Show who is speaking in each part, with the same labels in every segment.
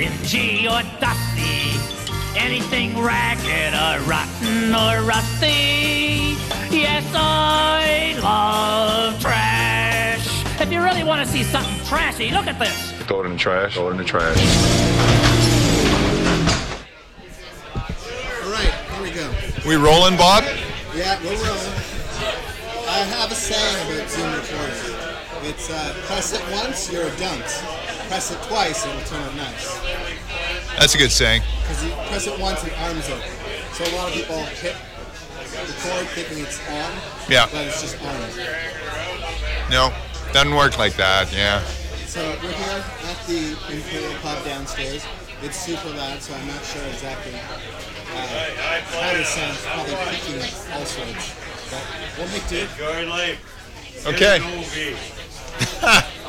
Speaker 1: dingy or dusty, anything ragged or rotten or rusty. Yes, I love trash. If you really want to see something trashy, look at this.
Speaker 2: Throw it in the trash. Throw it in the trash.
Speaker 3: All right, here we go.
Speaker 4: We rolling, Bob?
Speaker 3: Yeah, we're rolling. I have a saying about Zoom recording. It's uh, press it once, you're a dunce. Press it twice, and it'll turn out nice.
Speaker 4: That's a good saying.
Speaker 3: Because you press it once and arms open. So a lot of people hit record thinking it's on,
Speaker 4: Yeah.
Speaker 3: but it's just arms.
Speaker 4: No, doesn't work like that. Yeah.
Speaker 3: So we're here at the Imperial Pub downstairs. It's super loud, so I'm not sure exactly uh, how this sounds. Probably peaking at all sorts. But we'll make do.
Speaker 4: Okay.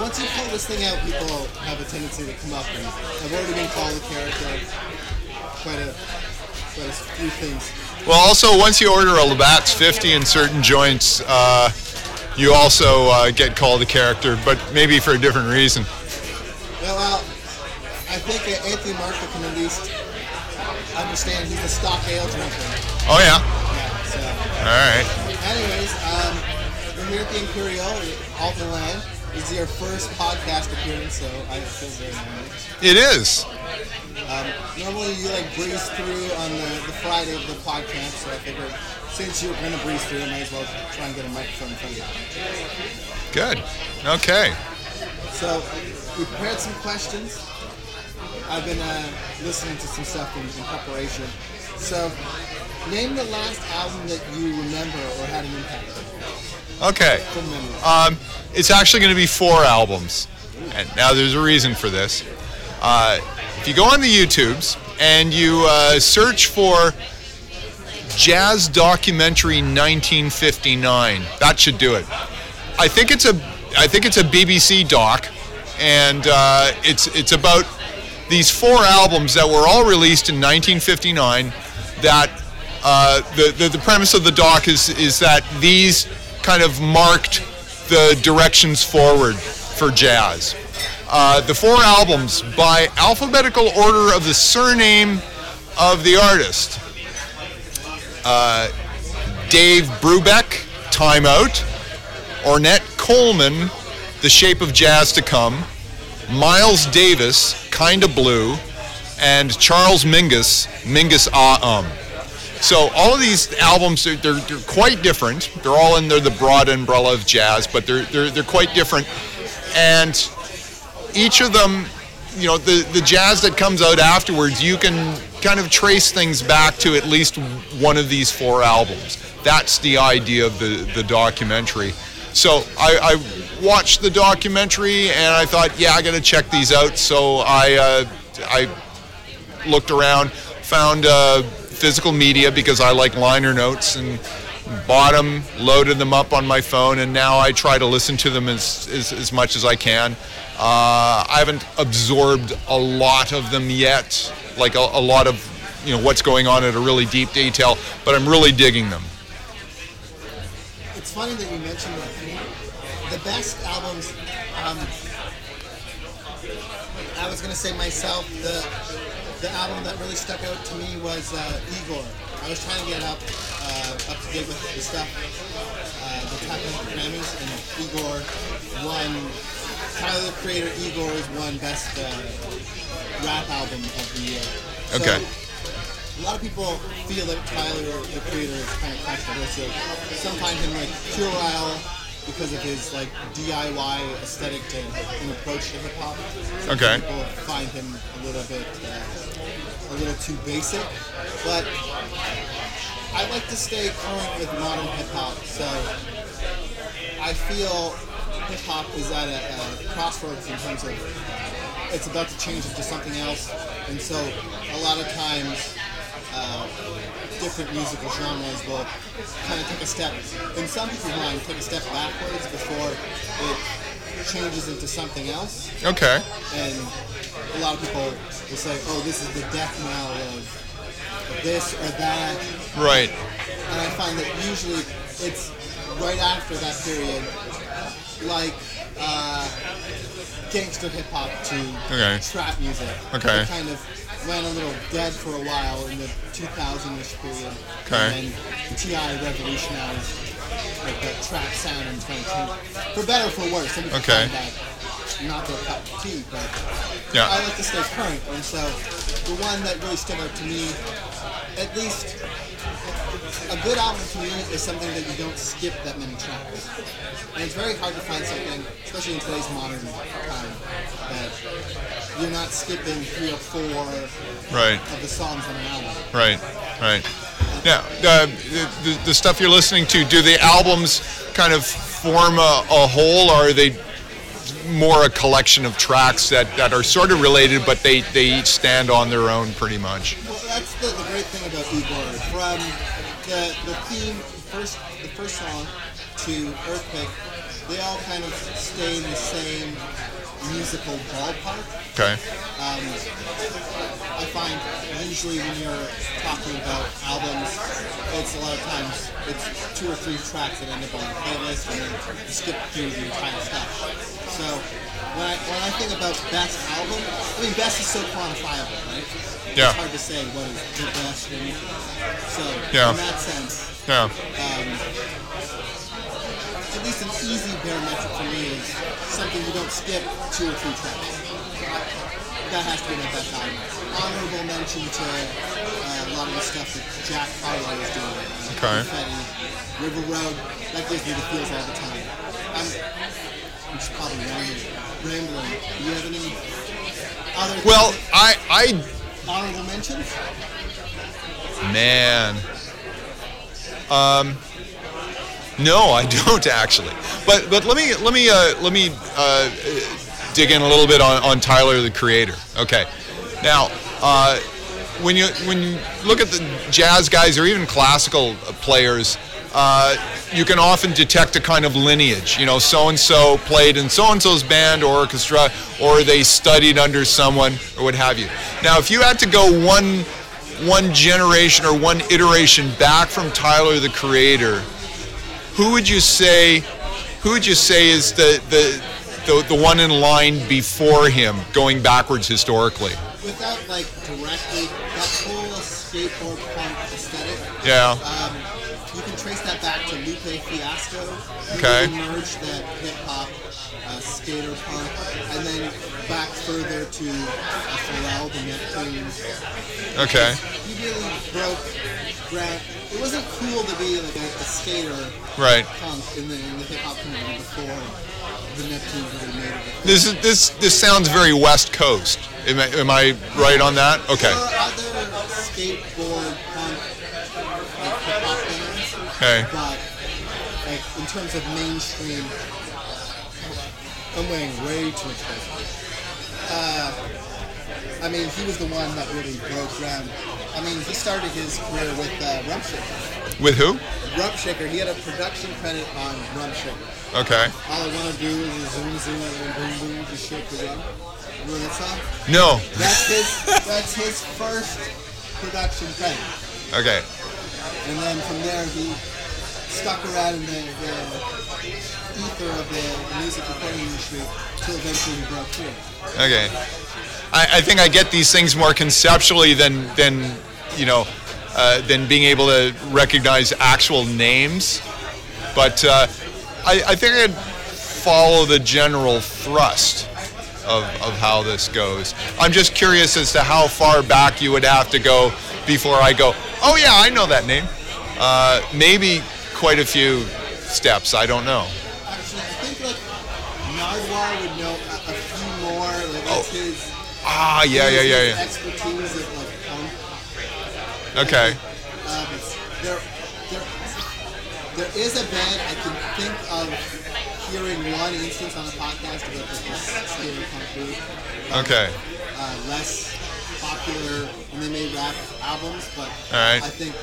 Speaker 3: Once you pull this thing out, people have a tendency to come up and I've already been called a character. Quite a, quite a few things.
Speaker 4: Well, also once you order a Labatt's 50 in certain joints, uh, you also uh, get called a character, but maybe for a different reason.
Speaker 3: Well, uh, I think Anthony Marco can at least understand he's a stock ale drinker.
Speaker 4: Oh yeah.
Speaker 3: Yeah, so.
Speaker 4: All right.
Speaker 3: Anyways, um, we're here at the Imperial, Alt Milan. This is your first podcast appearance, so I feel very honored.
Speaker 4: It is.
Speaker 3: Um, normally you like breeze through on the, the Friday of the podcast, so I figured since you're going to breeze through, I might as well try and get a microphone in front of you.
Speaker 4: Good. Okay.
Speaker 3: So we prepared some questions. I've been uh, listening to some stuff in, in preparation. So name the last album that you remember or had an impact on
Speaker 4: Okay. Um, it's actually going to be four albums. And now there's a reason for this. Uh, if you go on the YouTubes and you uh, search for Jazz Documentary 1959, that should do it. I think it's a I think it's a BBC doc, and uh, it's it's about these four albums that were all released in 1959. That uh, the, the the premise of the doc is is that these kind of marked the directions forward for jazz. Uh, the four albums by alphabetical order of the surname of the artist. Uh, Dave Brubeck, Time Out. Ornette Coleman, The Shape of Jazz to Come. Miles Davis, Kinda Blue. And Charles Mingus, Mingus Ah Um. So all of these albums, they're, they're, they're quite different. They're all under the broad umbrella of jazz, but they're, they're, they're quite different. And each of them, you know, the, the jazz that comes out afterwards, you can kind of trace things back to at least one of these four albums. That's the idea of the, the documentary. So I, I watched the documentary and I thought, yeah, I got to check these out. So I, uh, I looked around, found uh, physical media because I like liner notes and bought them, loaded them up on my phone, and now I try to listen to them as, as, as much as I can. Uh, I haven't absorbed a lot of them yet, like a, a lot of you know what's going on at a really deep detail, but I'm really digging them.
Speaker 3: It's funny that you mentioned that. The best albums, um, I was gonna say myself, the the album that really stuck out to me was uh, Igor. I was trying to get up uh, up to date with the stuff, uh, the technical Grammys, and Igor won. Tyler the Creator Igor's won best uh, rap album of the year. So,
Speaker 4: Okay.
Speaker 3: a lot of people feel that Tyler, the creator, is kind of controversial. Some find him like puerile because of his like DIY aesthetic to, and approach to hip hop.
Speaker 4: Okay.
Speaker 3: people find him a little bit, uh, a little too basic. But I like to stay current with modern hip hop, so I feel hip hop is at a, a crossroads in terms of it's about to change into something else, and so a lot of times uh, different musical genres will kind of take a step, in some people's mind, take a step backwards before it changes into something else.
Speaker 4: Okay.
Speaker 3: And a lot of people will say, "Oh, this is the death knell of this or that,"
Speaker 4: Right.
Speaker 3: and I find that usually it's right after that period, like uh, gangster hip hop to
Speaker 4: Okay.
Speaker 3: trap music.
Speaker 4: Okay.
Speaker 3: Kind of went a little dead for a while in the 2000-ish period.
Speaker 4: Okay.
Speaker 3: And then T.I. revolutionized like that trap sound in 2010. For better or for worse. People
Speaker 4: Okay.
Speaker 3: that not their cup of tea, but
Speaker 4: Yeah.
Speaker 3: I like to stay current. And so the one that really stood out to me, at least a good album to me is something that you don't skip that many tracks. And it's very hard to find something, especially in today's modern time, that you're not skipping three or four
Speaker 4: Right.
Speaker 3: of the songs on an album.
Speaker 4: Right, right. Now, uh, the, the, the stuff you're listening to, do the albums kind of form a, a whole, or are they more a collection of tracks that, that are sort of related, but they, they each stand on their own pretty much?
Speaker 3: Well, that's the, the great thing about Igor. From the, the theme, first the first song to Earthquake, they all kind of stay in the same musical ballpark.
Speaker 4: Okay.
Speaker 3: Um, I find usually when you're talking about albums, it's a lot of times it's two or three tracks that end up on the playlist and then you skip through the entire stuff. So when I, when I think about best album, I mean best is so quantifiable, right?
Speaker 4: Yeah.
Speaker 3: It's hard to say what is the best or anything. So
Speaker 4: Yeah.
Speaker 3: in that sense,
Speaker 4: Yeah.
Speaker 3: um, at least an easy bare barometric for me is something you don't skip two or three tracks. That has to be my best album. Honorable mention to uh, a lot of the stuff that Jack Harlow is doing.
Speaker 4: Okay.
Speaker 3: Confetti, River Road, that gives me the feels all the time. I'm, I'm just probably rambling. rambling. Do you have any other
Speaker 4: Well, I, I,
Speaker 3: honorable mentions?
Speaker 4: man. Um, no, I don't actually. But but let me let me uh, let me uh, dig in a little bit on, on Tyler the Creator. Okay, now uh, when you when you look at the jazz guys or even classical players. Uh, you can often detect a kind of lineage. You know, so and so played in so and so's band or orchestra, or they studied under someone, or what have you. Now, if you had to go one one generation or one iteration back from Tyler the Creator, who would you say who would you say is the the the, the one in line before him going backwards historically?
Speaker 3: Without like directly, that whole skateboard punk aesthetic,
Speaker 4: Yeah.
Speaker 3: um, trace that back to Lupe Fiasco.
Speaker 4: Okay.
Speaker 3: really merged that hip hop, uh, skater punk, and then back further to uh, Pharrell, the Neptunes.
Speaker 4: Okay.
Speaker 3: He really broke ground. It wasn't cool to be like a, a skater
Speaker 4: Right.
Speaker 3: punk in the, in the hip hop community before the Neptunes really made it.
Speaker 4: This is this this sounds very West Coast. Am I, am I right on that? Okay.
Speaker 3: There are other skateboard punk like hip hop bands.
Speaker 4: Okay.
Speaker 3: But like in terms of mainstream, I'm weighing way too much. Uh, I mean, he was the one that really broke ground. I mean, he started his career with uh, Rump Shaker.
Speaker 4: With who?
Speaker 3: Rump Shaker. He had a production credit on Rump Shaker.
Speaker 4: Okay.
Speaker 3: All I want to do is zoom, zoom, and boom, boom, just shake the rum. Remember that song?
Speaker 4: No.
Speaker 3: That's his. that's his first production credit.
Speaker 4: Okay.
Speaker 3: And then from there, he stuck around in the, the ether of the music recording industry till eventually he broke through.
Speaker 4: Okay. I, I think I get these things more conceptually than than you know uh, than being able to recognize actual names. But uh, I, I think I'd follow the general thrust of, of how this goes. I'm just curious as to how far back you would have to go before I go, oh yeah, I know that name. Uh, maybe quite a few steps. I don't know.
Speaker 3: Actually, I think like Nardwuar would know a, a few more. Like that's his.
Speaker 4: Ah, yeah, yeah, yeah, yeah.
Speaker 3: Expertise of like punk.
Speaker 4: Okay.
Speaker 3: Um, there, there, there is a band I can think of hearing one instance on a podcast about this punk group.
Speaker 4: Okay.
Speaker 3: uh, less popular, and they made rap albums, but. I think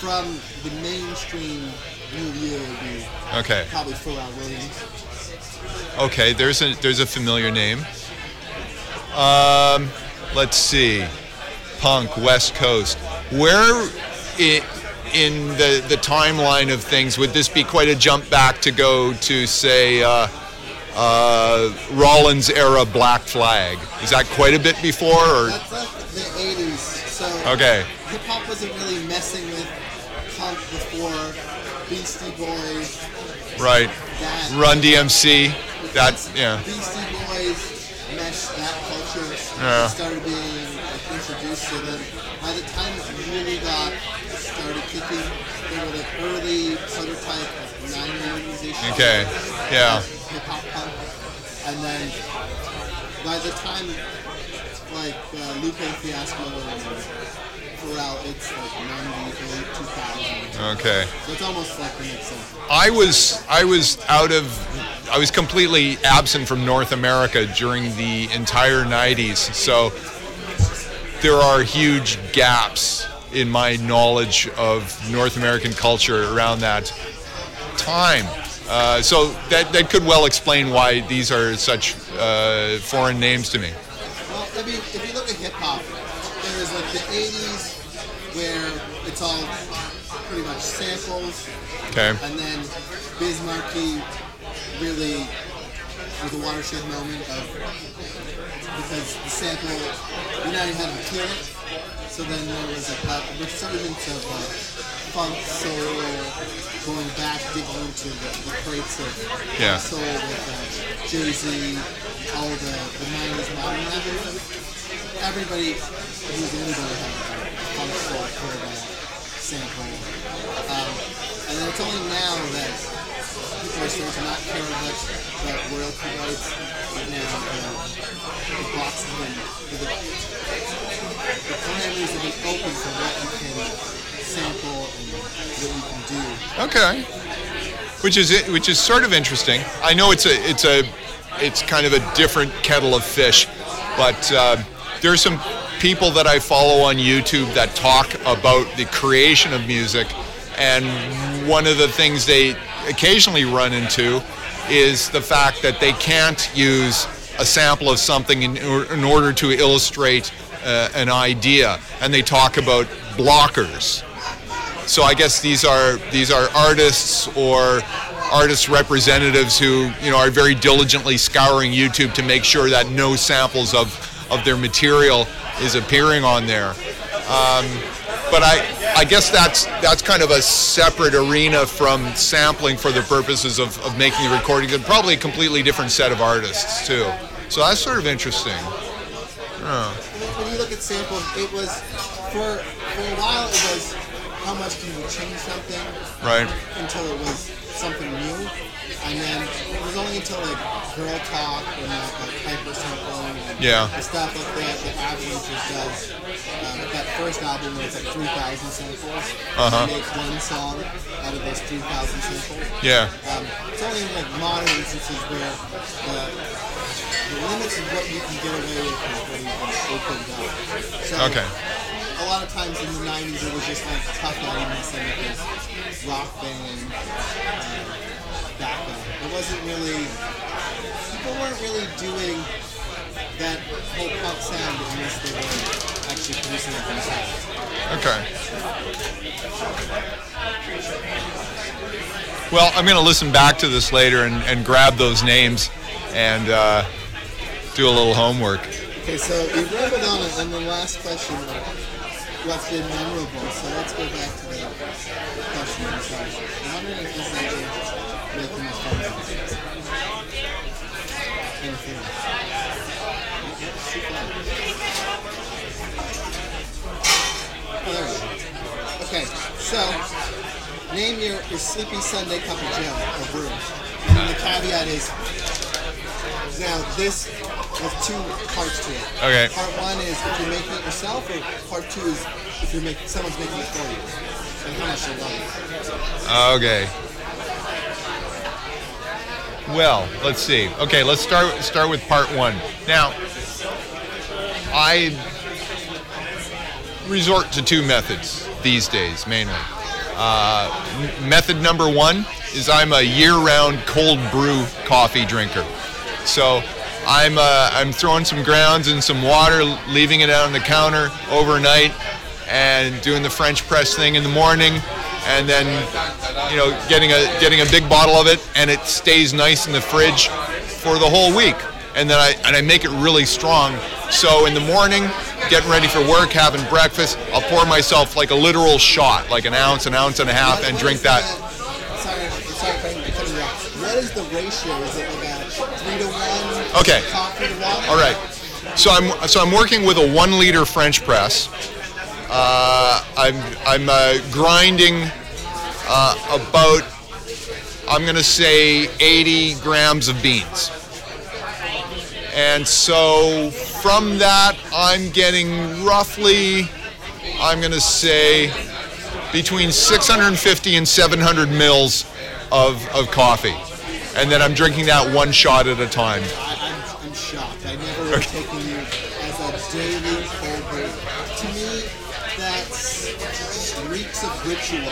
Speaker 3: from the mainstream milieu it would be
Speaker 4: Okay.
Speaker 3: probably Pharrell Williams.
Speaker 4: Okay, there's a there's a familiar name. Um, let's see, punk West Coast. Where i in the the timeline of things would this be quite a jump back to go to say uh, uh, Rollins era Black Flag. Is that quite a bit before, or
Speaker 3: That's like the 80s. So
Speaker 4: okay?
Speaker 3: hip hop wasn't really messing with punk before Beastie Boys.
Speaker 4: Right.
Speaker 3: That
Speaker 4: Run DMC. That yeah.
Speaker 3: Beastie Boys meshed that culture.
Speaker 4: Yeah.
Speaker 3: Started being like, introduced to them. By the time it really got started kicking, they were the early prototype of 90s ish.
Speaker 4: Okay. Yeah.
Speaker 3: Hip hop punk. And then by the time like uh, Lupe Fiasco and Pharrell, it's like 98, 2000.
Speaker 4: Okay.
Speaker 3: So it's almost like the next.
Speaker 4: I was I was out of I was completely absent from North America during the entire 90s. So there are huge gaps in my knowledge of North American culture around that time. Uh, so that, that could well explain why these are such uh, foreign names to me.
Speaker 3: Well, I mean, if you look at hip hop, is like the 80s where it's all pretty much samples,
Speaker 4: Okay.
Speaker 3: and then Biz Markie really was a watershed moment of because the sample, you know, you had to kill it. So then there was like a resurgence of like funk, soul, going back, digging into the, the crates of
Speaker 4: Yeah.
Speaker 3: soul with uh, Jay Z, all the, the 90s modern rappers. Everybody who's anybody funk soul for sample. Um, and then it's only now that people are starting to not care much about royalty rights. But now the boxes and the, the parameters have been open for what you can sample and what you can do.
Speaker 4: Okay. Which is it? Which is sort of interesting. I know it's a it's a it's kind of a different kettle of fish, but uh, there's some people that I follow on YouTube that talk about the creation of music, and one of the things they occasionally run into is the fact that they can't use a sample of something in, in order to illustrate uh, an idea, and they talk about blockers. So I guess these are these are artists or artist representatives who you know are very diligently scouring YouTube to make sure that no samples of of their material is appearing on there. Um, but I I guess that's that's kind of a separate arena from sampling for the purposes of, of making the recordings and probably a completely different set of artists too. So that's sort of interesting. Oh,
Speaker 3: when you look at samples, it was for for a while it was how much can you change something
Speaker 4: right.
Speaker 3: until it was something new, and then it was only until like Girl Talk and like, like hyper sampling and
Speaker 4: Yeah.
Speaker 3: the stuff like that that Avalanches does. Uh, that first album where it's like 3,000 samples.
Speaker 4: Uh-huh.
Speaker 3: Make one song out of those 3,000 samples.
Speaker 4: Yeah.
Speaker 3: Um, it's only in like modern instances where the, the limits of what you can get away with is what you've opened up. So
Speaker 4: Okay.
Speaker 3: A lot of times in the 90s it was just like tough elements and it was rock band uh, backup. It wasn't really, people weren't really doing that whole punk sound unless they were actually producing it themselves.
Speaker 4: Okay. Well, I'm going to listen back to this later and, and grab those names and uh, do a little homework.
Speaker 3: Okay, so we rambled on it, and the last question what's been memorable. So let's go back to the question themselves. I'm wondering if this is actually making the fun we go. Okay, so name your, your sleepy Sunday cup of Joe or brew. And the caveat is now this has two parts to it.
Speaker 4: Okay.
Speaker 3: Part one is if you're making it yourself, or part two is if you're making someone's making it for you. And how much love it.
Speaker 4: Okay. Well, let's see. Okay, let's start start with part one. Now, I resort to two methods these days mainly. Uh, m- method number one is I'm a year-round cold brew coffee drinker. So I'm uh, I'm throwing some grounds and some water, leaving it out on the counter overnight, and doing the French press thing in the morning, and then you know getting a getting a big bottle of it, and it stays nice in the fridge for the whole week, and then I and I make it really strong. So in the morning, getting ready for work, having breakfast, I'll pour myself like a literal shot, like an ounce, an ounce and a half, and drink that.
Speaker 3: Sorry, sorry. What is the ratio? Is it like three to one?
Speaker 4: Okay.
Speaker 3: To?
Speaker 4: All right. So I'm so I'm working with a one liter French press. Uh, I'm I'm uh, grinding uh, about I'm gonna say 80 grams of beans. And so from that I'm getting roughly I'm gonna say between 650 and 700 mils of, of coffee. And then I'm drinking that one shot at a time.
Speaker 3: I, I'm, I'm shocked. I never have taken you as a daily cold brew. To me, that's just reeks of ritual.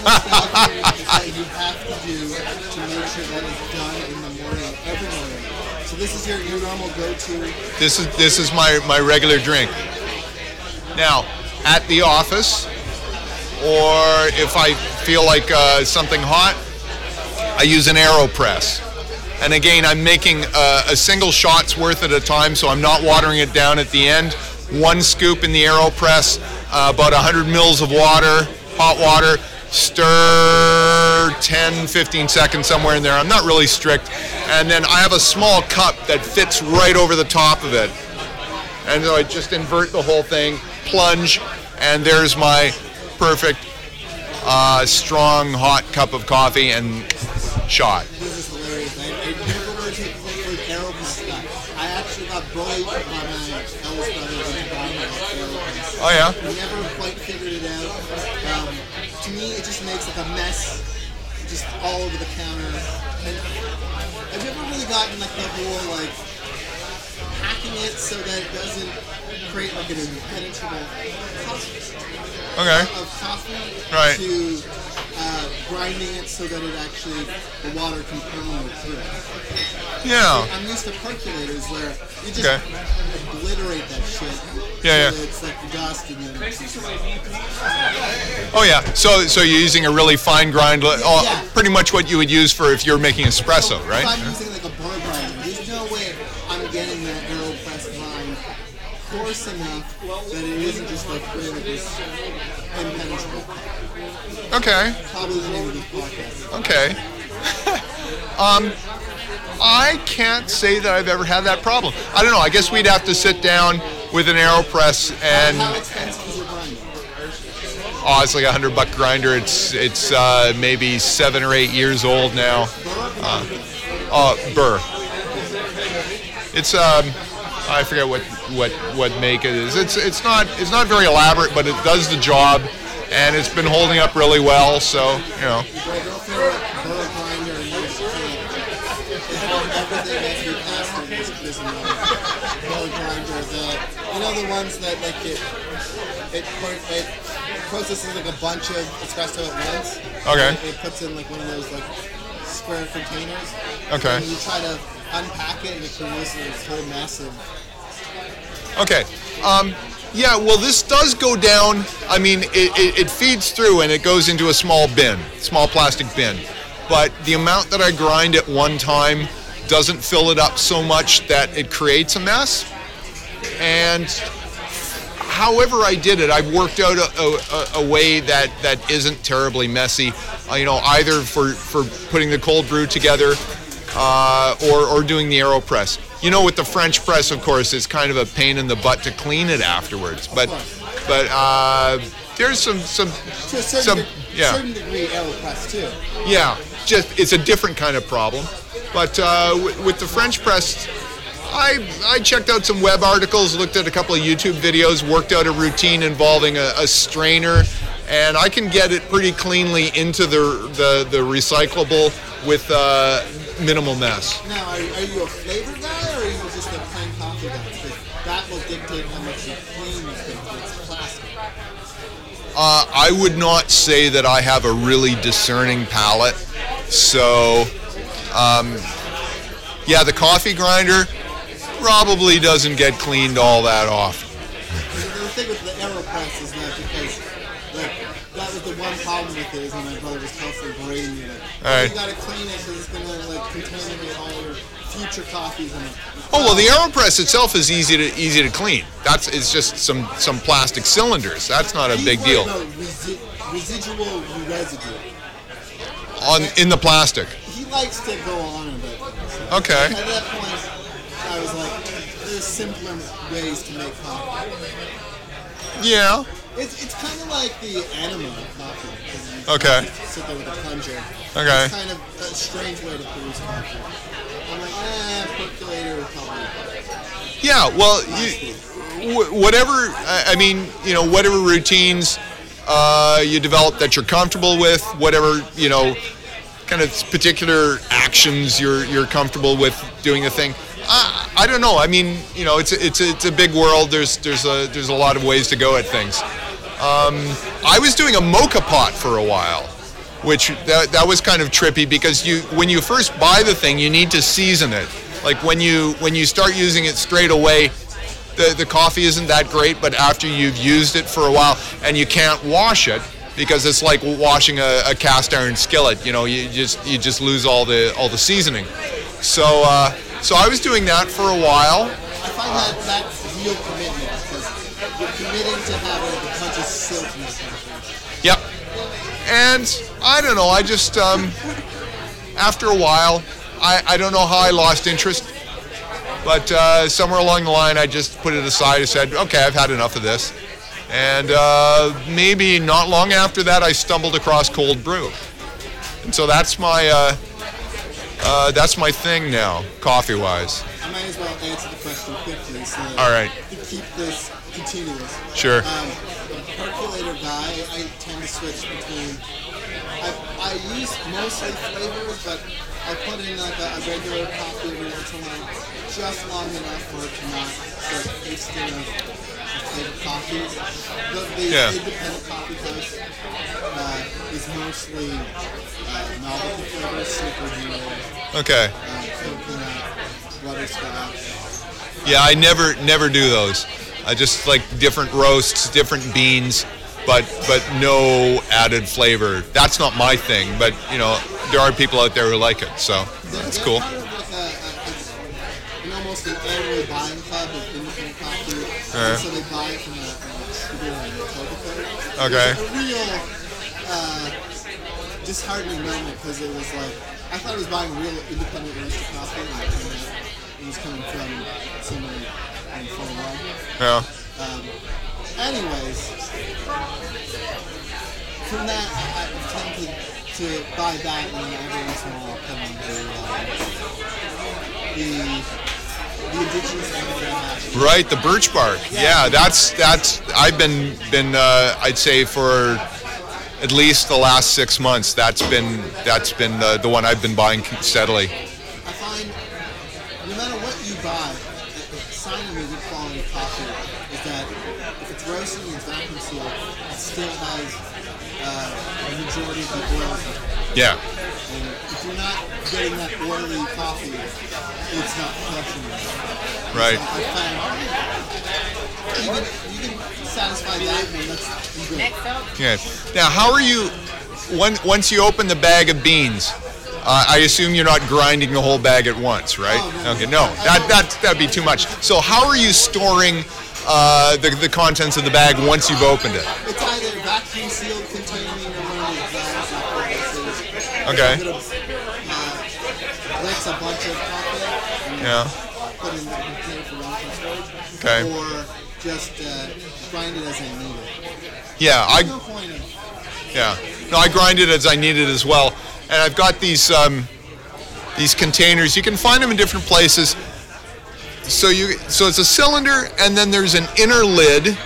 Speaker 3: That you have to do to make sure that it's done in the morning, every morning. So this is your, your normal go-to.
Speaker 4: This is this is my, my regular drink. Now, at the office, or if I feel like uh, something hot, I use an AeroPress. And again, I'm making a, a single shot's worth at a time, so I'm not watering it down at the end. One scoop in the AeroPress, uh, about 100 mils of water, hot water. Stir 10, 15 seconds somewhere in there. I'm not really strict. And then I have a small cup that fits right over the top of it. And so I just invert the whole thing, plunge, and there's my perfect, uh, strong, hot cup of coffee and shot.
Speaker 3: This is hilarious. I, I never would have taken with AeroPress stuff. I actually got bullied by my eldest brother into buying an AeroPress.
Speaker 4: Oh yeah.
Speaker 3: never quite figured it out. Um, to me, it just makes like a mess, just all over the counter. And I've never really gotten like the whole like hacking it so that it doesn't create like an impenetrable
Speaker 4: Okay.
Speaker 3: of coffee
Speaker 4: Right.
Speaker 3: to grinding it so that it actually the water can permeate through it.
Speaker 4: Yeah.
Speaker 3: I'm used to percolators where you just
Speaker 4: Okay.
Speaker 3: obliterate that shit.
Speaker 4: Yeah,
Speaker 3: so
Speaker 4: yeah.
Speaker 3: It's like dust and then
Speaker 4: Oh yeah. So so you're using a really fine grind, oh,
Speaker 3: Yeah.
Speaker 4: pretty much what you would use for if you're making espresso,
Speaker 3: If
Speaker 4: right?
Speaker 3: I'm using like a burr grinder, there's no way I'm getting that AeroPress grind coarse enough that it isn't just like really this impenetrable.
Speaker 4: Okay. Okay. um, I can't say that I've ever had that problem. I don't know. I guess we'd have to sit down with an AeroPress and oh, it's like a hundred buck grinder. It's it's uh, maybe seven or eight years old now.
Speaker 3: Burr?
Speaker 4: Oh, Burr. It's um, I forget what what what make it is. It's it's not it's not very elaborate, but it does the job, and it's been holding up really well. So you know,
Speaker 3: My girlfriend went burr grinder and used to it had everything that you asked for this this burr grinder. The know the ones that like it it it processes like a bunch of espresso at once.
Speaker 4: Okay.
Speaker 3: It puts in like one of those like square containers.
Speaker 4: Okay.
Speaker 3: And you try to unpack it and it produces this whole massive.
Speaker 4: Okay. Um, yeah, well, this does go down. I mean, it, it, it feeds through and it goes into a small bin, small plastic bin. But the amount that I grind at one time doesn't fill it up so much that it creates a mess. And however I did it, I've worked out a, a, a way that, that isn't terribly messy. Uh, you know, either for, for putting the cold brew together uh, or, or doing the AeroPress. You know, with the French press, of course, it's kind of a pain in the butt to clean it afterwards. But but uh, there's some some
Speaker 3: To a certain,
Speaker 4: some
Speaker 3: de-
Speaker 4: yeah
Speaker 3: certain degree, AeroPress too.
Speaker 4: yeah. Just it's a different kind of problem. But uh, w- with the French press, I I checked out some web articles, looked at a couple of YouTube videos, worked out a routine involving a, a strainer, and I can get it pretty cleanly into the the, the recyclable with uh, minimal mess.
Speaker 3: Now, are, are you a flavor guy or are you just a plain coffee guy? Because that will dictate how much you clean this thing. 'cause It's plastic.
Speaker 4: Uh, I would not say that I have a really discerning palate. So, um, yeah, the coffee grinder probably doesn't get cleaned all that often.
Speaker 3: The thing with the AeroPress is that because like, that was the one problem with it is when my brother was constantly berating me like,
Speaker 4: Alright.
Speaker 3: you gotta clean it because it's gonna like contaminate all your future coffees. And,
Speaker 4: Oh well, the Aeropress itself is easy to easy to clean. That's it's just some some plastic cylinders. That's not a big deal.
Speaker 3: resi- residual residue.
Speaker 4: On in the plastic.
Speaker 3: He likes to go on a bit. So
Speaker 4: Okay.
Speaker 3: At that point, I was like, there's simpler ways to make coffee.
Speaker 4: Yeah.
Speaker 3: It's, it's kind of like the of coffee.
Speaker 4: Okay.
Speaker 3: Sit there with a plunger.
Speaker 4: Okay.
Speaker 3: It's kind of a strange way to produce coffee. I'm like, eh, percolator probably.
Speaker 4: Yeah. Well, you, whatever. I I mean, you know, whatever routines uh, you develop that you're comfortable with, whatever you know, kind of particular actions you're you're comfortable with doing the thing. I, I don't know. I mean, you know, it's a, it's a, it's a big world. There's there's a there's a lot of ways to go at things. Um, I was doing a mocha pot for a while, which that, that was kind of trippy because you when you first buy the thing, you need to season it. Like when you when you start using it straight away, the, the coffee isn't that great, but after you've used it for a while and you can't wash it because it's like washing a, a cast iron skillet. You know, you just you just lose all the all the seasoning. So uh, so I was doing that for a while.
Speaker 3: I find that that's real commitment because you're committing to having a bunch of silt
Speaker 4: And I don't know. I just um, after a while, I, I don't know how I lost interest, but uh, somewhere along the line, I just put it aside. and said, okay, I've had enough of this. And uh, maybe not long after that, I stumbled across cold brew, and so that's my uh, uh, that's my thing now, coffee-wise.
Speaker 3: I might as well answer the question quickly so
Speaker 4: All right.
Speaker 3: to keep this continuous.
Speaker 4: Sure.
Speaker 3: Um, percolator guy, I to switch between. I, I use mostly flavors, but I put in like a, a regular coffee every once in a while, just long enough for it to not start tasting of, flavored coffees. The, the
Speaker 4: Yeah.
Speaker 3: independent coffee house uh, is mostly uh, novelty flavors, superhero,
Speaker 4: Okay.
Speaker 3: uh, coconut, butterscotch.
Speaker 4: Yeah, I never never do those. I just like different roasts, different beans, but but no added flavor. That's not my thing, but you know there are people out there who like it, so
Speaker 3: They're,
Speaker 4: that's cool.
Speaker 3: Part of like a, a, almost an annual buying club of independent coffee,
Speaker 4: Uh-huh.
Speaker 3: so they buy it from a, from a distributor and a
Speaker 4: Okay.
Speaker 3: A real uh, disheartening moment because it was like I thought I was buying real independent roasted coffee, and it it was coming from someone in Florida.
Speaker 4: Yeah.
Speaker 3: Um, anyways, from that, I, I tend to, to buy that, and every once in a while I'll put in the, uh, the, the indigenous one that I have.
Speaker 4: Right, the birch bark. Yeah, that's that's. I've been been uh, I'd say for at least the last six months. That's been that's been the, the one I've been buying steadily.
Speaker 3: I find no matter what you buy, a, a sign of a good quality coffee is that if it's roasted and it's vacuum sealed, it still has uh, the majority of the oils in it.
Speaker 4: Yeah.
Speaker 3: And if you're not getting that oily coffee, it's not crushing you.
Speaker 4: Right.
Speaker 3: So I found even you can satisfy that, and that's good.
Speaker 2: Next up,
Speaker 4: Yeah. Now, how are you? When, once you open the bag of beans, uh, I assume you're not grinding the whole bag at once, right?
Speaker 3: Oh, no,
Speaker 4: okay,
Speaker 3: no.
Speaker 4: no, that that that'd be too much. So, how are you storing uh, the the contents of the bag once you've opened it?
Speaker 3: It's either vacuum sealed
Speaker 4: Okay.
Speaker 3: I'm uh, a bunch of
Speaker 4: Yeah.
Speaker 3: put in the container for long-term storage.
Speaker 4: Okay.
Speaker 3: Or just uh, grind it as I need it.
Speaker 4: Yeah,
Speaker 3: There's
Speaker 4: I
Speaker 3: no point in
Speaker 4: yeah. No, I grind it as I need it as well, and I've got these um, these containers. You can find them in different places. So you so it's a cylinder, and then there's an inner lid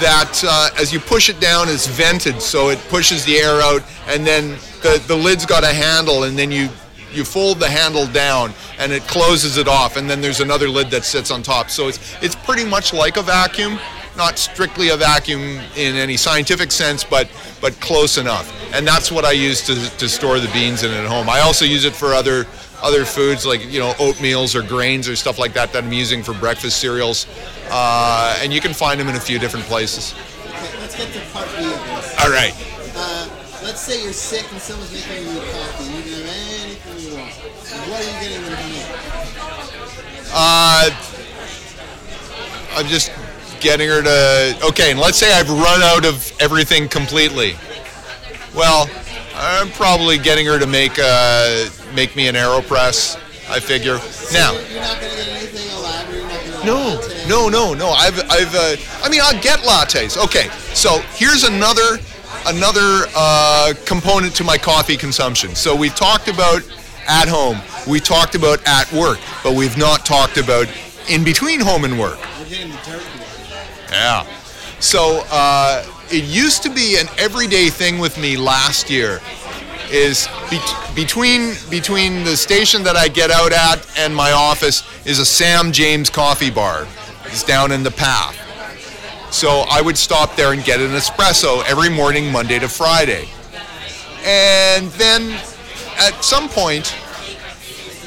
Speaker 4: that uh, as you push it down is vented so it pushes the air out and then the, the lid's got a handle and then you you fold the handle down and it closes it off and then there's another lid that sits on top. So it's it's pretty much like a vacuum not strictly a vacuum in any scientific sense but but close enough. And that's what I use to, to store the beans in at home. I also use it for other other foods like you know oatmeals or grains or stuff like that that I'm using for breakfast cereals. Uh, and you can find them in a few different places.
Speaker 3: Okay, let's get to part B of this.
Speaker 4: all right
Speaker 3: let's say you're sick and someone's making you a coffee. You can have anything you want. What are you getting them to make?
Speaker 4: Uh, I'm just getting her to. Okay, and let's say I've run out of everything completely. Well, I'm probably getting her to make uh, make me an Aeropress. I figure. Now,
Speaker 3: You're not gonna get anything elaborate. You're not gonna get a
Speaker 4: no, no, no, no. I've, I've. Uh, I mean, I'll get lattes. Okay, so here's another, another uh, component to my coffee consumption. So we talked about at home. We talked about at work, but we've not talked about in between home and work.
Speaker 3: We're getting the dirt.
Speaker 4: Yeah. So uh, it used to be an everyday thing with me last year. Is be- between between the station that I get out at and my office is a Sam James coffee bar. It's down in the path. So I would stop there and get an espresso every morning, Monday to Friday. And then at some point,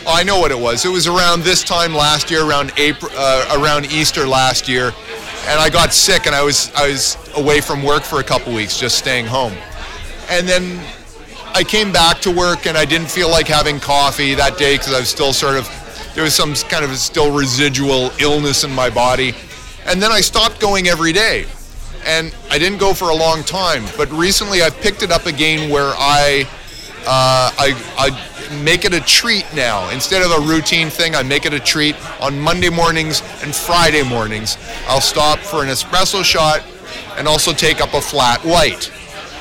Speaker 4: I know what it was. It was around this time last year, around April, uh, around Easter last year, and I got sick, and I was I was away from work for a couple weeks, just staying home. And then I came back to work, and I didn't feel like having coffee that day because I was still sort of there was some kind of still residual illness in my body. And then I stopped going every day, and I didn't go for a long time. But recently, I've picked it up again, where I uh, I, I make it a treat now. Instead of a routine thing, I make it a treat. On Monday mornings and Friday mornings, I'll stop for an espresso shot and also take up a flat white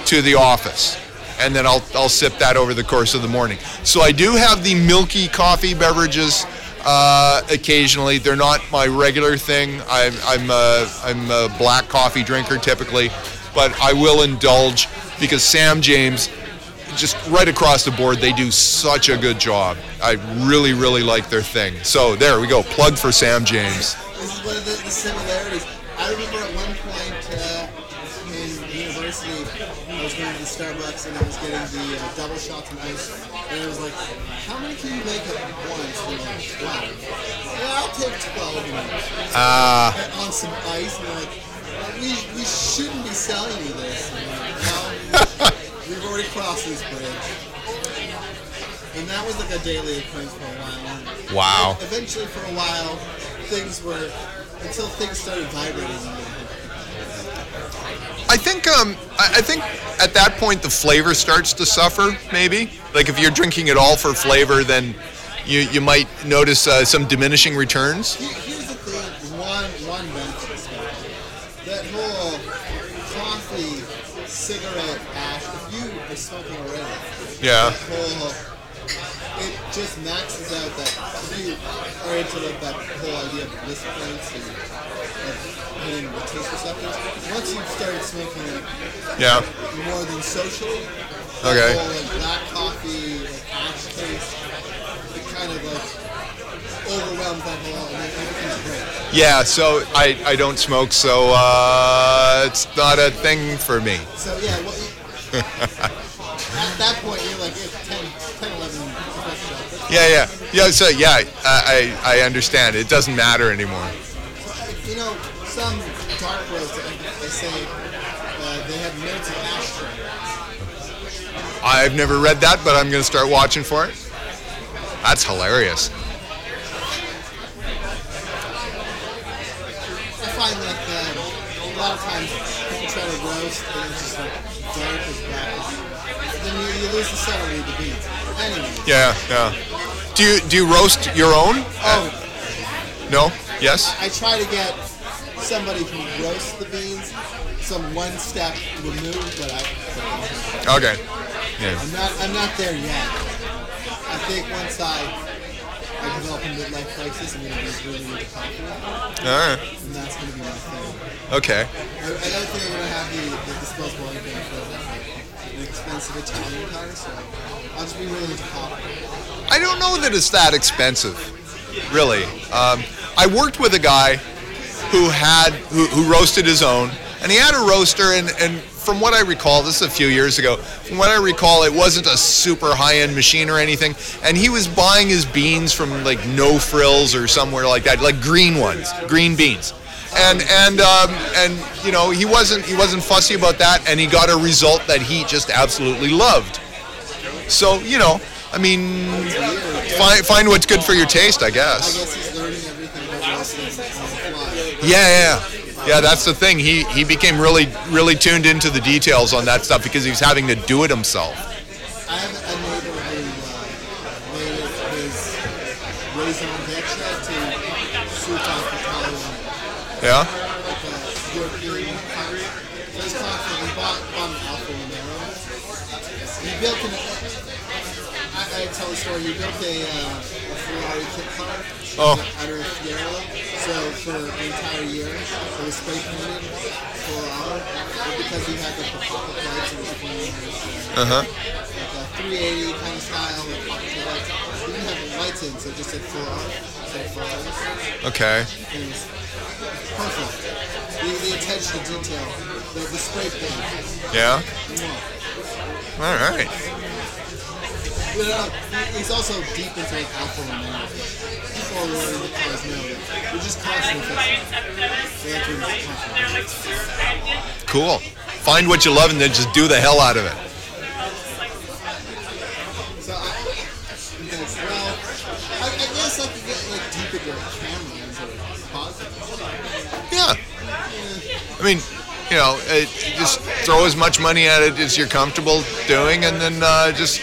Speaker 4: to the office. And then I'll, I'll sip that over the course of the morning. So I do have the milky coffee beverages uh, occasionally. They're not my regular thing. I'm, I'm, a, I'm a black coffee drinker typically, but I will indulge because Sam James just right across the board, they do such a good job. I really, really like their thing. So there we go. Plug for Sam James.
Speaker 3: This is one of the, the similarities. I remember at one point uh, in university, I was going to the Starbucks and I was getting the uh, double shots of ice, and I was like, "How many can you make at once?" And like, "Twelve." Yeah, I'll take twelve of.
Speaker 4: Uh,
Speaker 3: on some ice, and like, "We we shouldn't be selling you this." And like, "Well, we've already crossed this bridge. And that was like a daily occurrence for a while. And
Speaker 4: Wow.
Speaker 3: Eventually, for a while, things were until things started vibrating. in my head.
Speaker 4: I think um, I, I think at that point the flavor starts to suffer. Maybe like if you're drinking it all for flavor, then you you might notice uh, some diminishing returns.
Speaker 3: Here's the thing, one one benefit. That whole coffee, cigarette ash. If you are smoking already,
Speaker 4: Yeah.
Speaker 3: That whole it just maxes out that. You are into like that whole idea of bliss points and hitting the taste receptors, once you've started smoking it
Speaker 4: Yeah.
Speaker 3: more than socially,
Speaker 4: Okay.
Speaker 3: whole like black coffee, like ash taste, it kind of like overwhelms that whole, and becomes great.
Speaker 4: Yeah. So I, I don't smoke, so uh, it's not a thing for me.
Speaker 3: So yeah, well, at that point you're like it's 10, 10 11 espresso shots. That's-
Speaker 4: Yeah, yeah, yeah. So yeah, I I, I understand. It doesn't matter anymore.
Speaker 3: You know, some dark roasts, they- say uh, they have notes of ashtray.
Speaker 4: I've never read that, but I'm gonna start watching for it. That's hilarious.
Speaker 3: I find that um, a lot of times people try to roast and it's just like dark as black. Then you, you lose the subtlety of the beans.
Speaker 4: Yeah, yeah. Do you do you roast your own?
Speaker 3: oh,
Speaker 4: No. Yes.
Speaker 3: I try to get somebody who roasts the beans some one step removed, but I,
Speaker 4: Okay. Yeah.
Speaker 3: I'm not I'm not there yet. I think once I I develop a midlife crisis, I'm gonna be really into coffee,
Speaker 4: All right.
Speaker 3: and that's gonna be my thing.
Speaker 4: Okay.
Speaker 3: I, I don't think I'm gonna have the, the disposable income for like, expensive Italian car, so I'll just be into coffee.
Speaker 4: I don't know that it's that expensive, really. Um, I worked with a guy who had who, who roasted his own, and he had a roaster, and, and from what I recall, this is a few years ago. From what I recall, it wasn't a super high-end machine or anything, and he was buying his beans from like No Frills or somewhere like that, like green ones, green beans. And and um, and you know he wasn't he wasn't fussy about that, and he got a result that he just absolutely loved. So you know, I mean, find find what's good for your taste, I guess.
Speaker 3: he's.
Speaker 4: Yeah, yeah, yeah. That's the thing. He he became really really tuned into the details on that stuff because he was having to do it himself.
Speaker 3: I have a neighbor who uh, his d'etre to soup off Italian
Speaker 4: Yeah.
Speaker 3: like a European country. So he's constantly bought, bought an Alfa Romero. He built an. I, I tell the story. He built a, uh, a Ferrari kit car
Speaker 4: Oh.
Speaker 3: Fiero. So for an entire year, it was spray painted for hour. But because he had the pop-up lights, it was.
Speaker 4: Uh huh.
Speaker 3: Like a 380 kind of style, like pop-up lights. He didn't have lights in, so it just said Ferrari. So Ferraris.
Speaker 4: Okay.
Speaker 3: Perfect. The, the attention to detail, the, the spray paint.
Speaker 4: Yeah.
Speaker 3: Mwah.
Speaker 4: All right.
Speaker 3: You know, he's also deep into like Romeo. People are into cars know that they're just constantly fixing. They have to be constantly.
Speaker 4: Cool. Find what you love and then just do the hell out of it.
Speaker 3: I
Speaker 4: mean, you know, uh, just throw as much money at it as you're comfortable doing, and then uh, just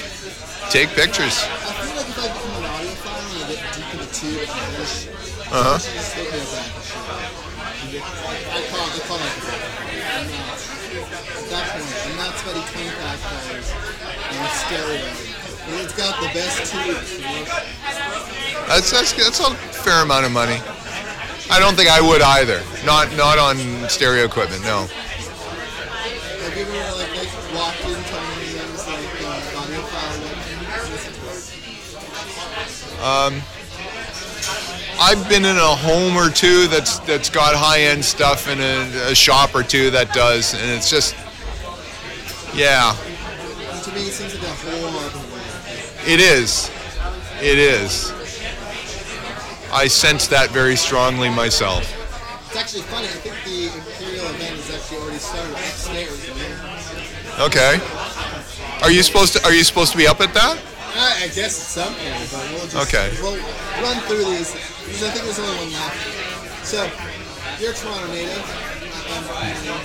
Speaker 4: take pictures.
Speaker 3: I feel like if I become an audiophile and I get deep into tube and English. I should just look at that and shit. I call I call it I'm not, at that point, I'm not spending twenty-five dollars on a stereo. And it's got the best tubes.
Speaker 4: That's, that's that's a fair amount of money. I don't think I would either. Not not on stereo equipment. No.
Speaker 3: Have you ever like, like walked into one of these like uh, webcams?
Speaker 4: I've been in a home or two that's that's got high end stuff, and a, a shop or two that does, and it's just, yeah,
Speaker 3: To me, it seems like a whole other world.
Speaker 4: it is, it is. I sense that very strongly myself.
Speaker 3: It's actually funny. I think the Imperial event has actually already started upstairs.
Speaker 4: Okay. Are you supposed to Are you supposed to be up at that?
Speaker 3: I, I guess at some point, but we'll just
Speaker 4: Okay.
Speaker 3: we'll run through these because I think there's only one left. So, you're Toronto native.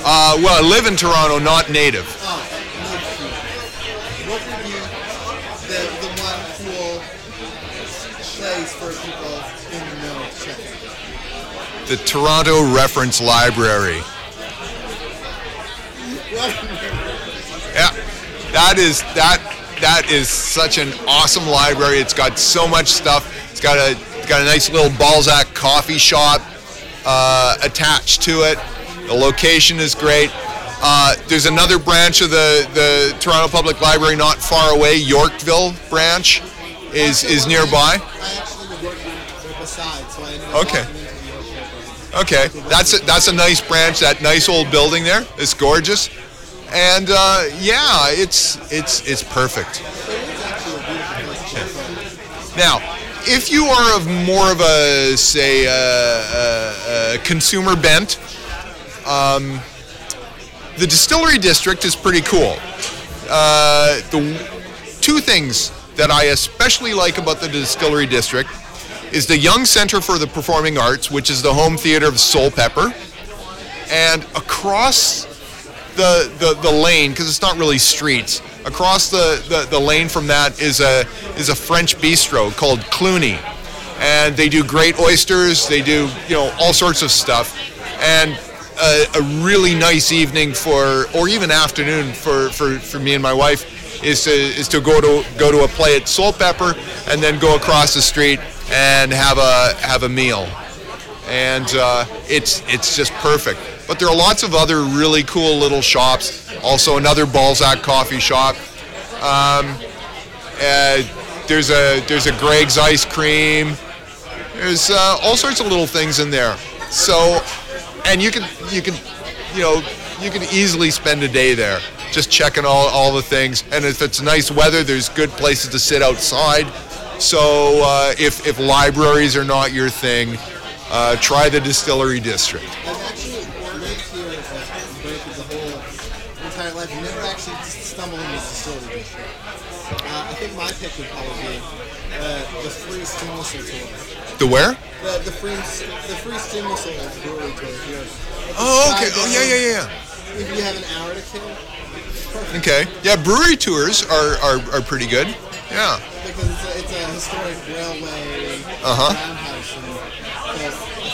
Speaker 4: Uh, well, I live in Toronto, not native.
Speaker 3: oh, no. What would be the, the one cool place for people The
Speaker 4: Toronto Reference Library. Yeah, that is that that is such an awesome library. It's got so much stuff. It's got a it's got a nice little Balzac coffee shop uh, attached to it. The location is great. Uh, there's another branch of the, the Toronto Public Library not far away. Yorkville branch is is nearby.
Speaker 3: I actually would work right beside, so I ended up
Speaker 4: Okay. Okay, that's a, that's a nice branch. That nice old building there. It's gorgeous, and uh, yeah, it's it's it's perfect.
Speaker 3: A.
Speaker 4: Now, if you are of more of a say uh, uh, uh, consumer bent, um, the distillery district is pretty cool. The two things that I especially like about the distillery district is the Young Center for the Performing Arts, which is the home theater of Soulpepper, and across the the, the lane because it's not really streets. Across the, the, the lane from that is a is a French bistro called Cluny, and they do great oysters. They do you know all sorts of stuff, and a, a really nice evening for or even afternoon for, for, for me and my wife is to is to go to go to a play at Soulpepper and then go across the street and have a have a meal and uh, it's it's just perfect. But there are lots of other really cool little shops. Also, another Balzac coffee shop. Um, uh, there's a there's a Greg's ice cream. There's uh, all sorts of little things in there. So, and you can you can you know you can easily spend a day there just checking all, all the things. And if it's nice weather, there's good places to sit outside. So uh, if if libraries are not your thing, uh, try the distillery district.
Speaker 3: I've actually lived here at Berkeley the whole entire life. I've never actually stumbled into the distillery district. Uh, I think my pick would probably be uh, the free Steam Whistle tour.
Speaker 4: The where?
Speaker 3: The, the free the free Steam Whistle brewery tours here.
Speaker 4: Oh, okay. Oh, yeah, yeah, yeah,
Speaker 3: If you have an hour to kill.
Speaker 4: Okay. Yeah, brewery tours are, are, are pretty good. Yeah.
Speaker 3: because it's a, it's a historic railway
Speaker 4: Uh-huh.
Speaker 3: roundhouse, and I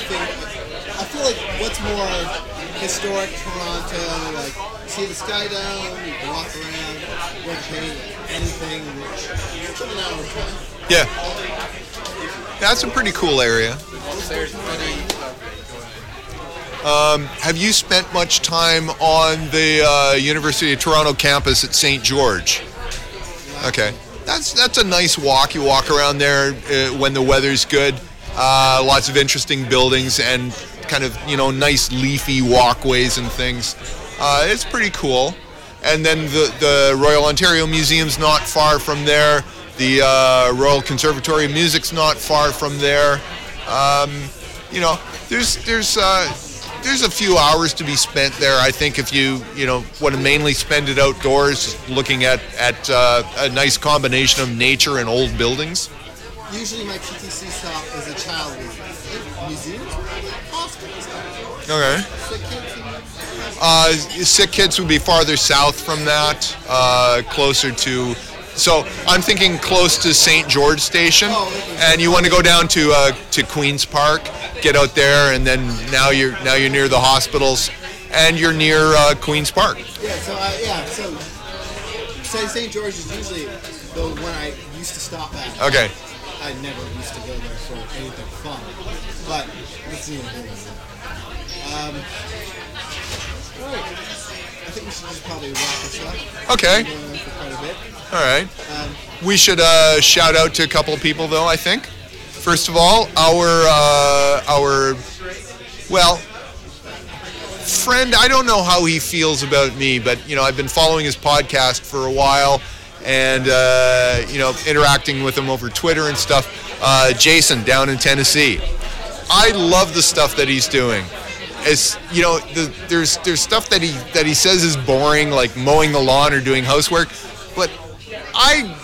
Speaker 3: think I feel like what's more historic Toronto, like see the Sky Dome, you can walk around, you don't pay anything, it's an hour.
Speaker 4: Yeah. That's a pretty cool area. Um, have you spent much time on the uh, University of Toronto campus at St. George? Okay, that's that's a nice walk. You walk around there uh, when the weather's good. Uh, lots of interesting buildings and kind of you know nice leafy walkways and things. Uh, it's pretty cool. And then the the Royal Ontario Museum's not far from there. The uh, Royal Conservatory of Music's not far from there. Um, you know, there's there's uh, there's a few hours to be spent there. I think if you you know want to mainly spend it outdoors, looking at at uh, a nice combination of nature and old buildings.
Speaker 3: Usually my PTC stop is a child museum. Hospitals.
Speaker 4: Okay.
Speaker 3: Sick kids
Speaker 4: Uh, sick kids would be farther south from that, uh, closer to. So I'm thinking close to St. George Station, and you want to go down to uh, to Queens Park, get out there, and then now you're now you're near the hospitals, and you're near uh, Queens Park.
Speaker 3: Yeah, so I, yeah, so St. George is usually the one I used to stop at.
Speaker 4: Okay.
Speaker 3: I never used to go there for anything fun, but let's see. Um, right. I think we should just probably wrap this up.
Speaker 4: Okay.
Speaker 3: We're going on for quite a bit.
Speaker 4: All right.
Speaker 3: Um,
Speaker 4: We should uh, shout out to a couple of people, though. I think. First of all, our uh, our well friend. I don't know how he feels about me, but you know, I've been following his podcast for a while, and uh, you know, interacting with him over Twitter and stuff. Uh, Jason down in Tennessee. I love the stuff that he's doing. It's you know, the, there's there's stuff that he that he says is boring, like mowing the lawn or doing housework, but I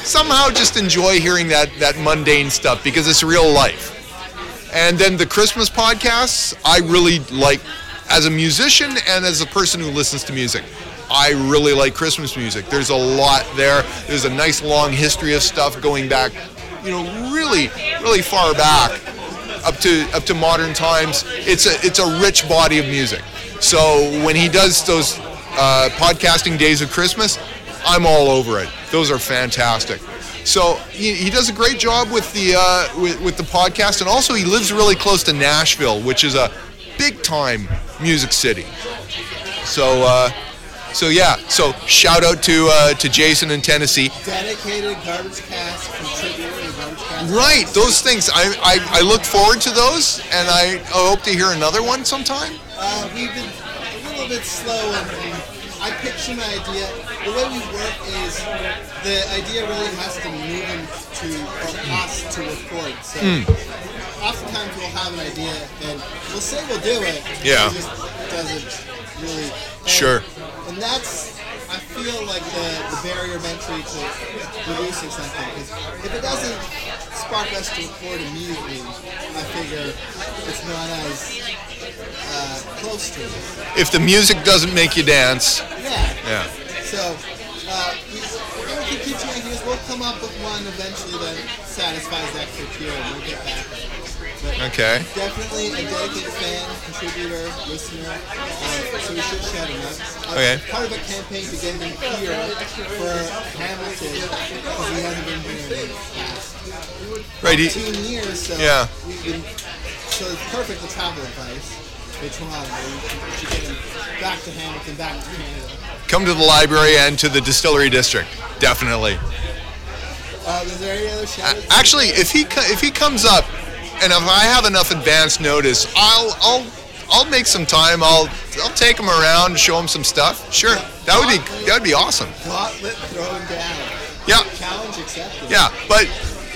Speaker 4: somehow just enjoy hearing that that mundane stuff because it's real life. And then the Christmas podcasts, I really like as a musician and as a person who listens to music. I really like Christmas music. There's a lot there. There's a nice long history of stuff going back, you know, really, really far back up to up to modern times. It's a it's a rich body of music. So when he does those uh, podcasting days of Christmas, I'm all over it. Those are fantastic. So he, he does a great job with the uh, with, with the podcast, and also he lives really close to Nashville, which is a big time music city. So uh, so yeah. So shout out to uh, to Jason in Tennessee.
Speaker 3: dedicated garbage cast contributor.
Speaker 4: Right, those things. I, I, I look forward to those, and I hope to hear another one sometime.
Speaker 3: Uh, we've been a little bit slow, I pitch an idea. The way we work is the idea really has to move into or us to record. So
Speaker 4: Hmm.
Speaker 3: oftentimes we'll have an idea and we'll say we'll do it.
Speaker 4: Yeah.
Speaker 3: It just doesn't really. and-
Speaker 4: Sure.
Speaker 3: And that's. I feel like the, the barrier of entry to producing something because if it doesn't spark us to record immediately, I figure it's not as uh, close to it.
Speaker 4: If the music doesn't make you dance,
Speaker 3: Yeah.
Speaker 4: yeah.
Speaker 3: So uh, we, we're gonna keep teaching ideas. We'll come up with one eventually that satisfies that criteria, and we'll get back.
Speaker 4: Okay.
Speaker 3: definitely a dedicated fan, contributor, listener. Uh, so we should shout him out. Uh,
Speaker 4: Okay.
Speaker 3: Part of a campaign to get him here for Hamilton because he hasn't been here in the past
Speaker 4: Right. he-
Speaker 3: 15 years. So
Speaker 4: Yeah.
Speaker 3: we've been so it's perfect for travel advice. For Toronto, we should get him back to Hamilton, back to Canada.
Speaker 4: come to the library and to the distillery district. Definitely.
Speaker 3: Uh, is there any other shout?
Speaker 4: Actually, if he if he comes up, and if I have enough advance notice, I'll I'll I'll make some time. I'll I'll take them around, show them some stuff. Sure, that would be that would be awesome.
Speaker 3: Gauntlet thrown down.
Speaker 4: Yeah,
Speaker 3: Challenge accepted.
Speaker 4: yeah, but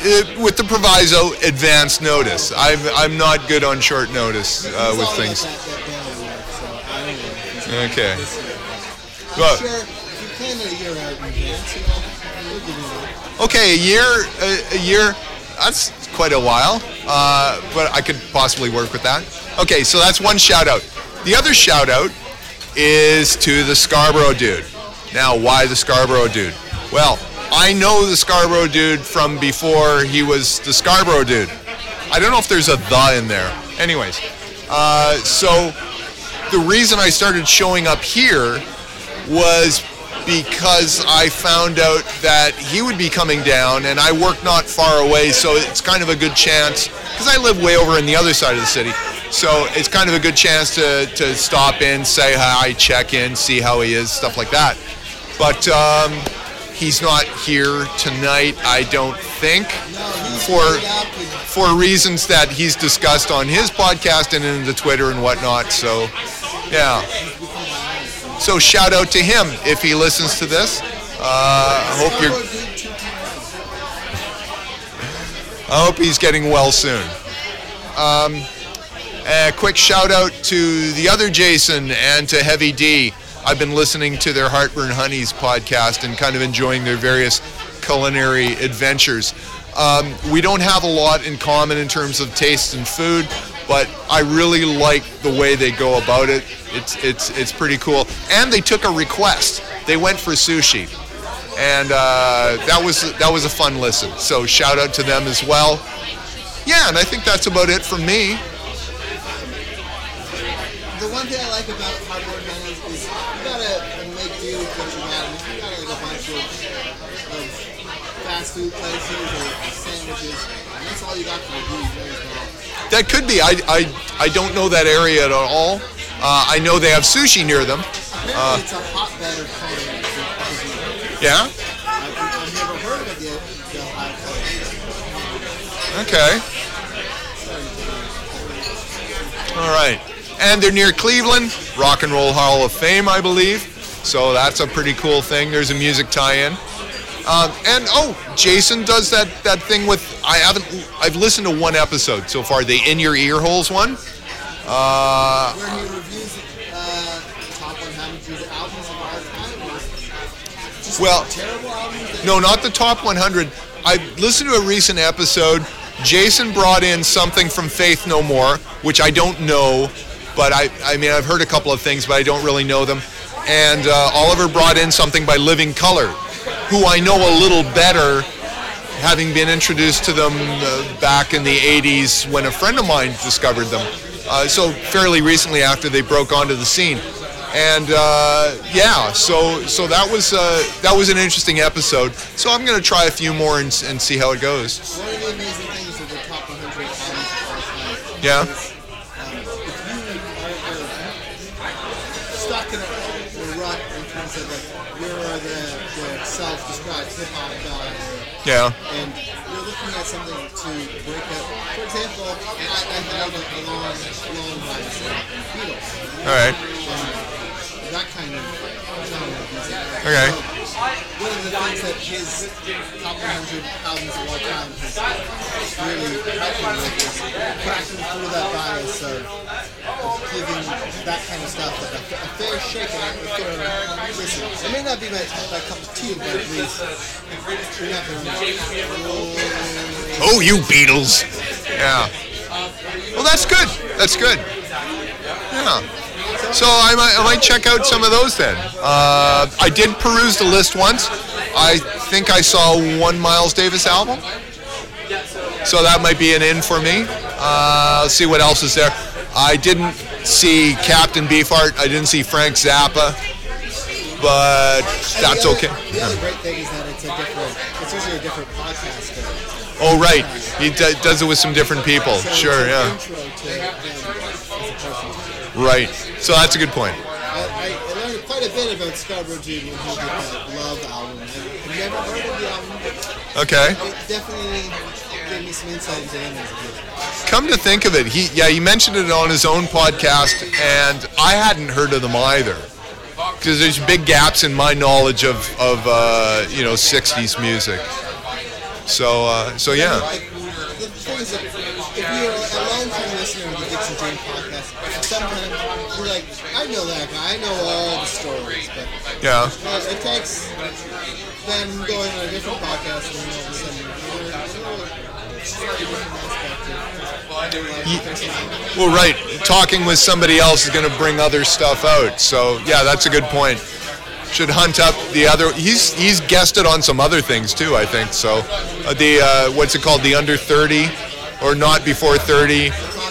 Speaker 4: uh, with the proviso, advance notice. I'm I'm not good on short notice uh, with things.
Speaker 3: That, that belly work, so I don't know. if he's gonna
Speaker 4: Okay.
Speaker 3: do this year. I'm
Speaker 4: Well-
Speaker 3: sure if you plan it a year out in advance, you know, we'll give you that.
Speaker 4: Okay, a year a, a year. That's quite a while, uh, but I could possibly work with that. Okay, so that's one shout out. The other shout out is to the Scarborough dude. Now, why the Scarborough dude? Well, I know the Scarborough dude from before he was the Scarborough dude. I don't know if there's a the in there. Anyways, uh, so the reason I started showing up here was because I found out that he would be coming down, and I work not far away, so it's kind of a good chance because I live way over in the other side of the city. So it's kind of a good chance to, to stop in, say hi, check in, see how he is, stuff like that. But um, he's not here tonight, I don't think, for for reasons that he's discussed on his podcast and in the Twitter and whatnot. So, yeah. So shout out to him if he listens to this. Uh, I hope you're. I hope he's getting well soon. Um, a quick shout out to the other Jason and to Heavy D. I've been listening to their Heartburn Honeys podcast and kind of enjoying their various culinary adventures. Um, we don't have a lot in common in terms of taste and food, but I really like the way they go about it. It's it's it's pretty cool. And they took a request. They went for sushi, and uh, that was that was a fun listen. So shout out to them as well. Yeah, and I think that's about it from me.
Speaker 3: The one thing I like about cardboard menus is you gotta make do with what you got. If you got like a bunch of, of fast food places or sandwiches, and that's all you got for the do, you may as well.
Speaker 4: That could be. I, I, I don't know that area at all. Uh, I know they have sushi near them.
Speaker 3: Apparently, it's a hotbed of culinary.
Speaker 4: Yeah.
Speaker 3: I've, never heard of it yet. They'll have culinary.
Speaker 4: Okay. All right. And they're near Cleveland, Rock and Roll Hall of Fame, I believe. So that's a pretty cool thing. There's a music tie-in. Um, and oh, Jason does that that thing with I haven't I've listened to one episode so far, the in your ear holes one. Uh,
Speaker 3: Where he reviews uh, top 100 albums of all time.
Speaker 4: Well-
Speaker 3: terrible albums.
Speaker 4: No, not the top 100. I listened to a recent episode. Jason brought in something from Faith No More, which I don't know, but I, I mean, I've heard a couple of things, but I don't really know them. And uh, Oliver brought in something by Living Colour, who I know a little better, having been introduced to them uh, back in the 80s when a friend of mine discovered them. Uh, so fairly recently after they broke onto the scene. And uh, yeah, so so that was uh, that was an interesting episode. So I'm gonna try a few more and, and see how it goes.
Speaker 3: One
Speaker 4: Yeah.
Speaker 3: and you're looking at something to break up. For example, I, I have a, a long, long ride with Beatles.
Speaker 4: All right.
Speaker 3: And that kind of genre of music.
Speaker 4: Okay.
Speaker 3: So, one of the things that his top 100 albums of all time has really helped me with is cracking through that bias of giving that kind of stuff like a, a fair shake and a fair listen. It may not be my, my cup of tea, but at least not going
Speaker 4: Oh, you Beatles. Yeah. Well, that's good. That's good. Yeah. So I might, I might check out some of those then. Uh, I did peruse the list once. I think I saw one Miles Davis album. So that might be an in for me. Uh, see what else is there. I didn't see Captain Beefheart. I didn't see Frank Zappa. But that's okay.
Speaker 3: The other great thing is that it's a different, it's usually a different.
Speaker 4: Oh, right. He d- does it with some different people. Sure, yeah.
Speaker 3: Intro to them as a person.
Speaker 4: Right. So that's a good point.
Speaker 3: I, I, learned quite a bit about Scarborough Dude when he did that Love album. I've never heard of the album,
Speaker 4: Okay.
Speaker 3: it definitely gave me some insight into him as a kid.
Speaker 4: Come to think of it, he yeah he mentioned it on his own podcast, and I hadn't heard of them either. Because there's big gaps in my knowledge of of uh, you know '60s music. So uh, so yeah.
Speaker 3: The thing is if you're a long-time listener of the Dixon James podcast, sometimes you're like, I know that guy, I know all the stories, but
Speaker 4: Yeah.
Speaker 3: Well, it takes them going on a different podcast and all of a sudden you learn, it's just giving him aspect of
Speaker 4: Well, right. Talking with somebody else is going to bring other stuff out. So yeah, that's a good point. Should hunt up the other. He's he's guested on some other things too. I think so. Uh, the uh, what's it called? The under 30, or not before 30,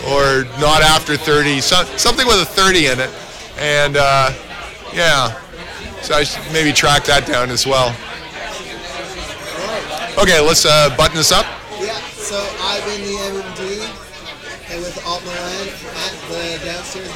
Speaker 4: or not after 30. So, something with a 30 in it. And uh, yeah, so I should maybe track that down as well. Okay, let's uh, button this up.
Speaker 3: Yeah, so I've been the MMD and with Alt Milan at the downstairs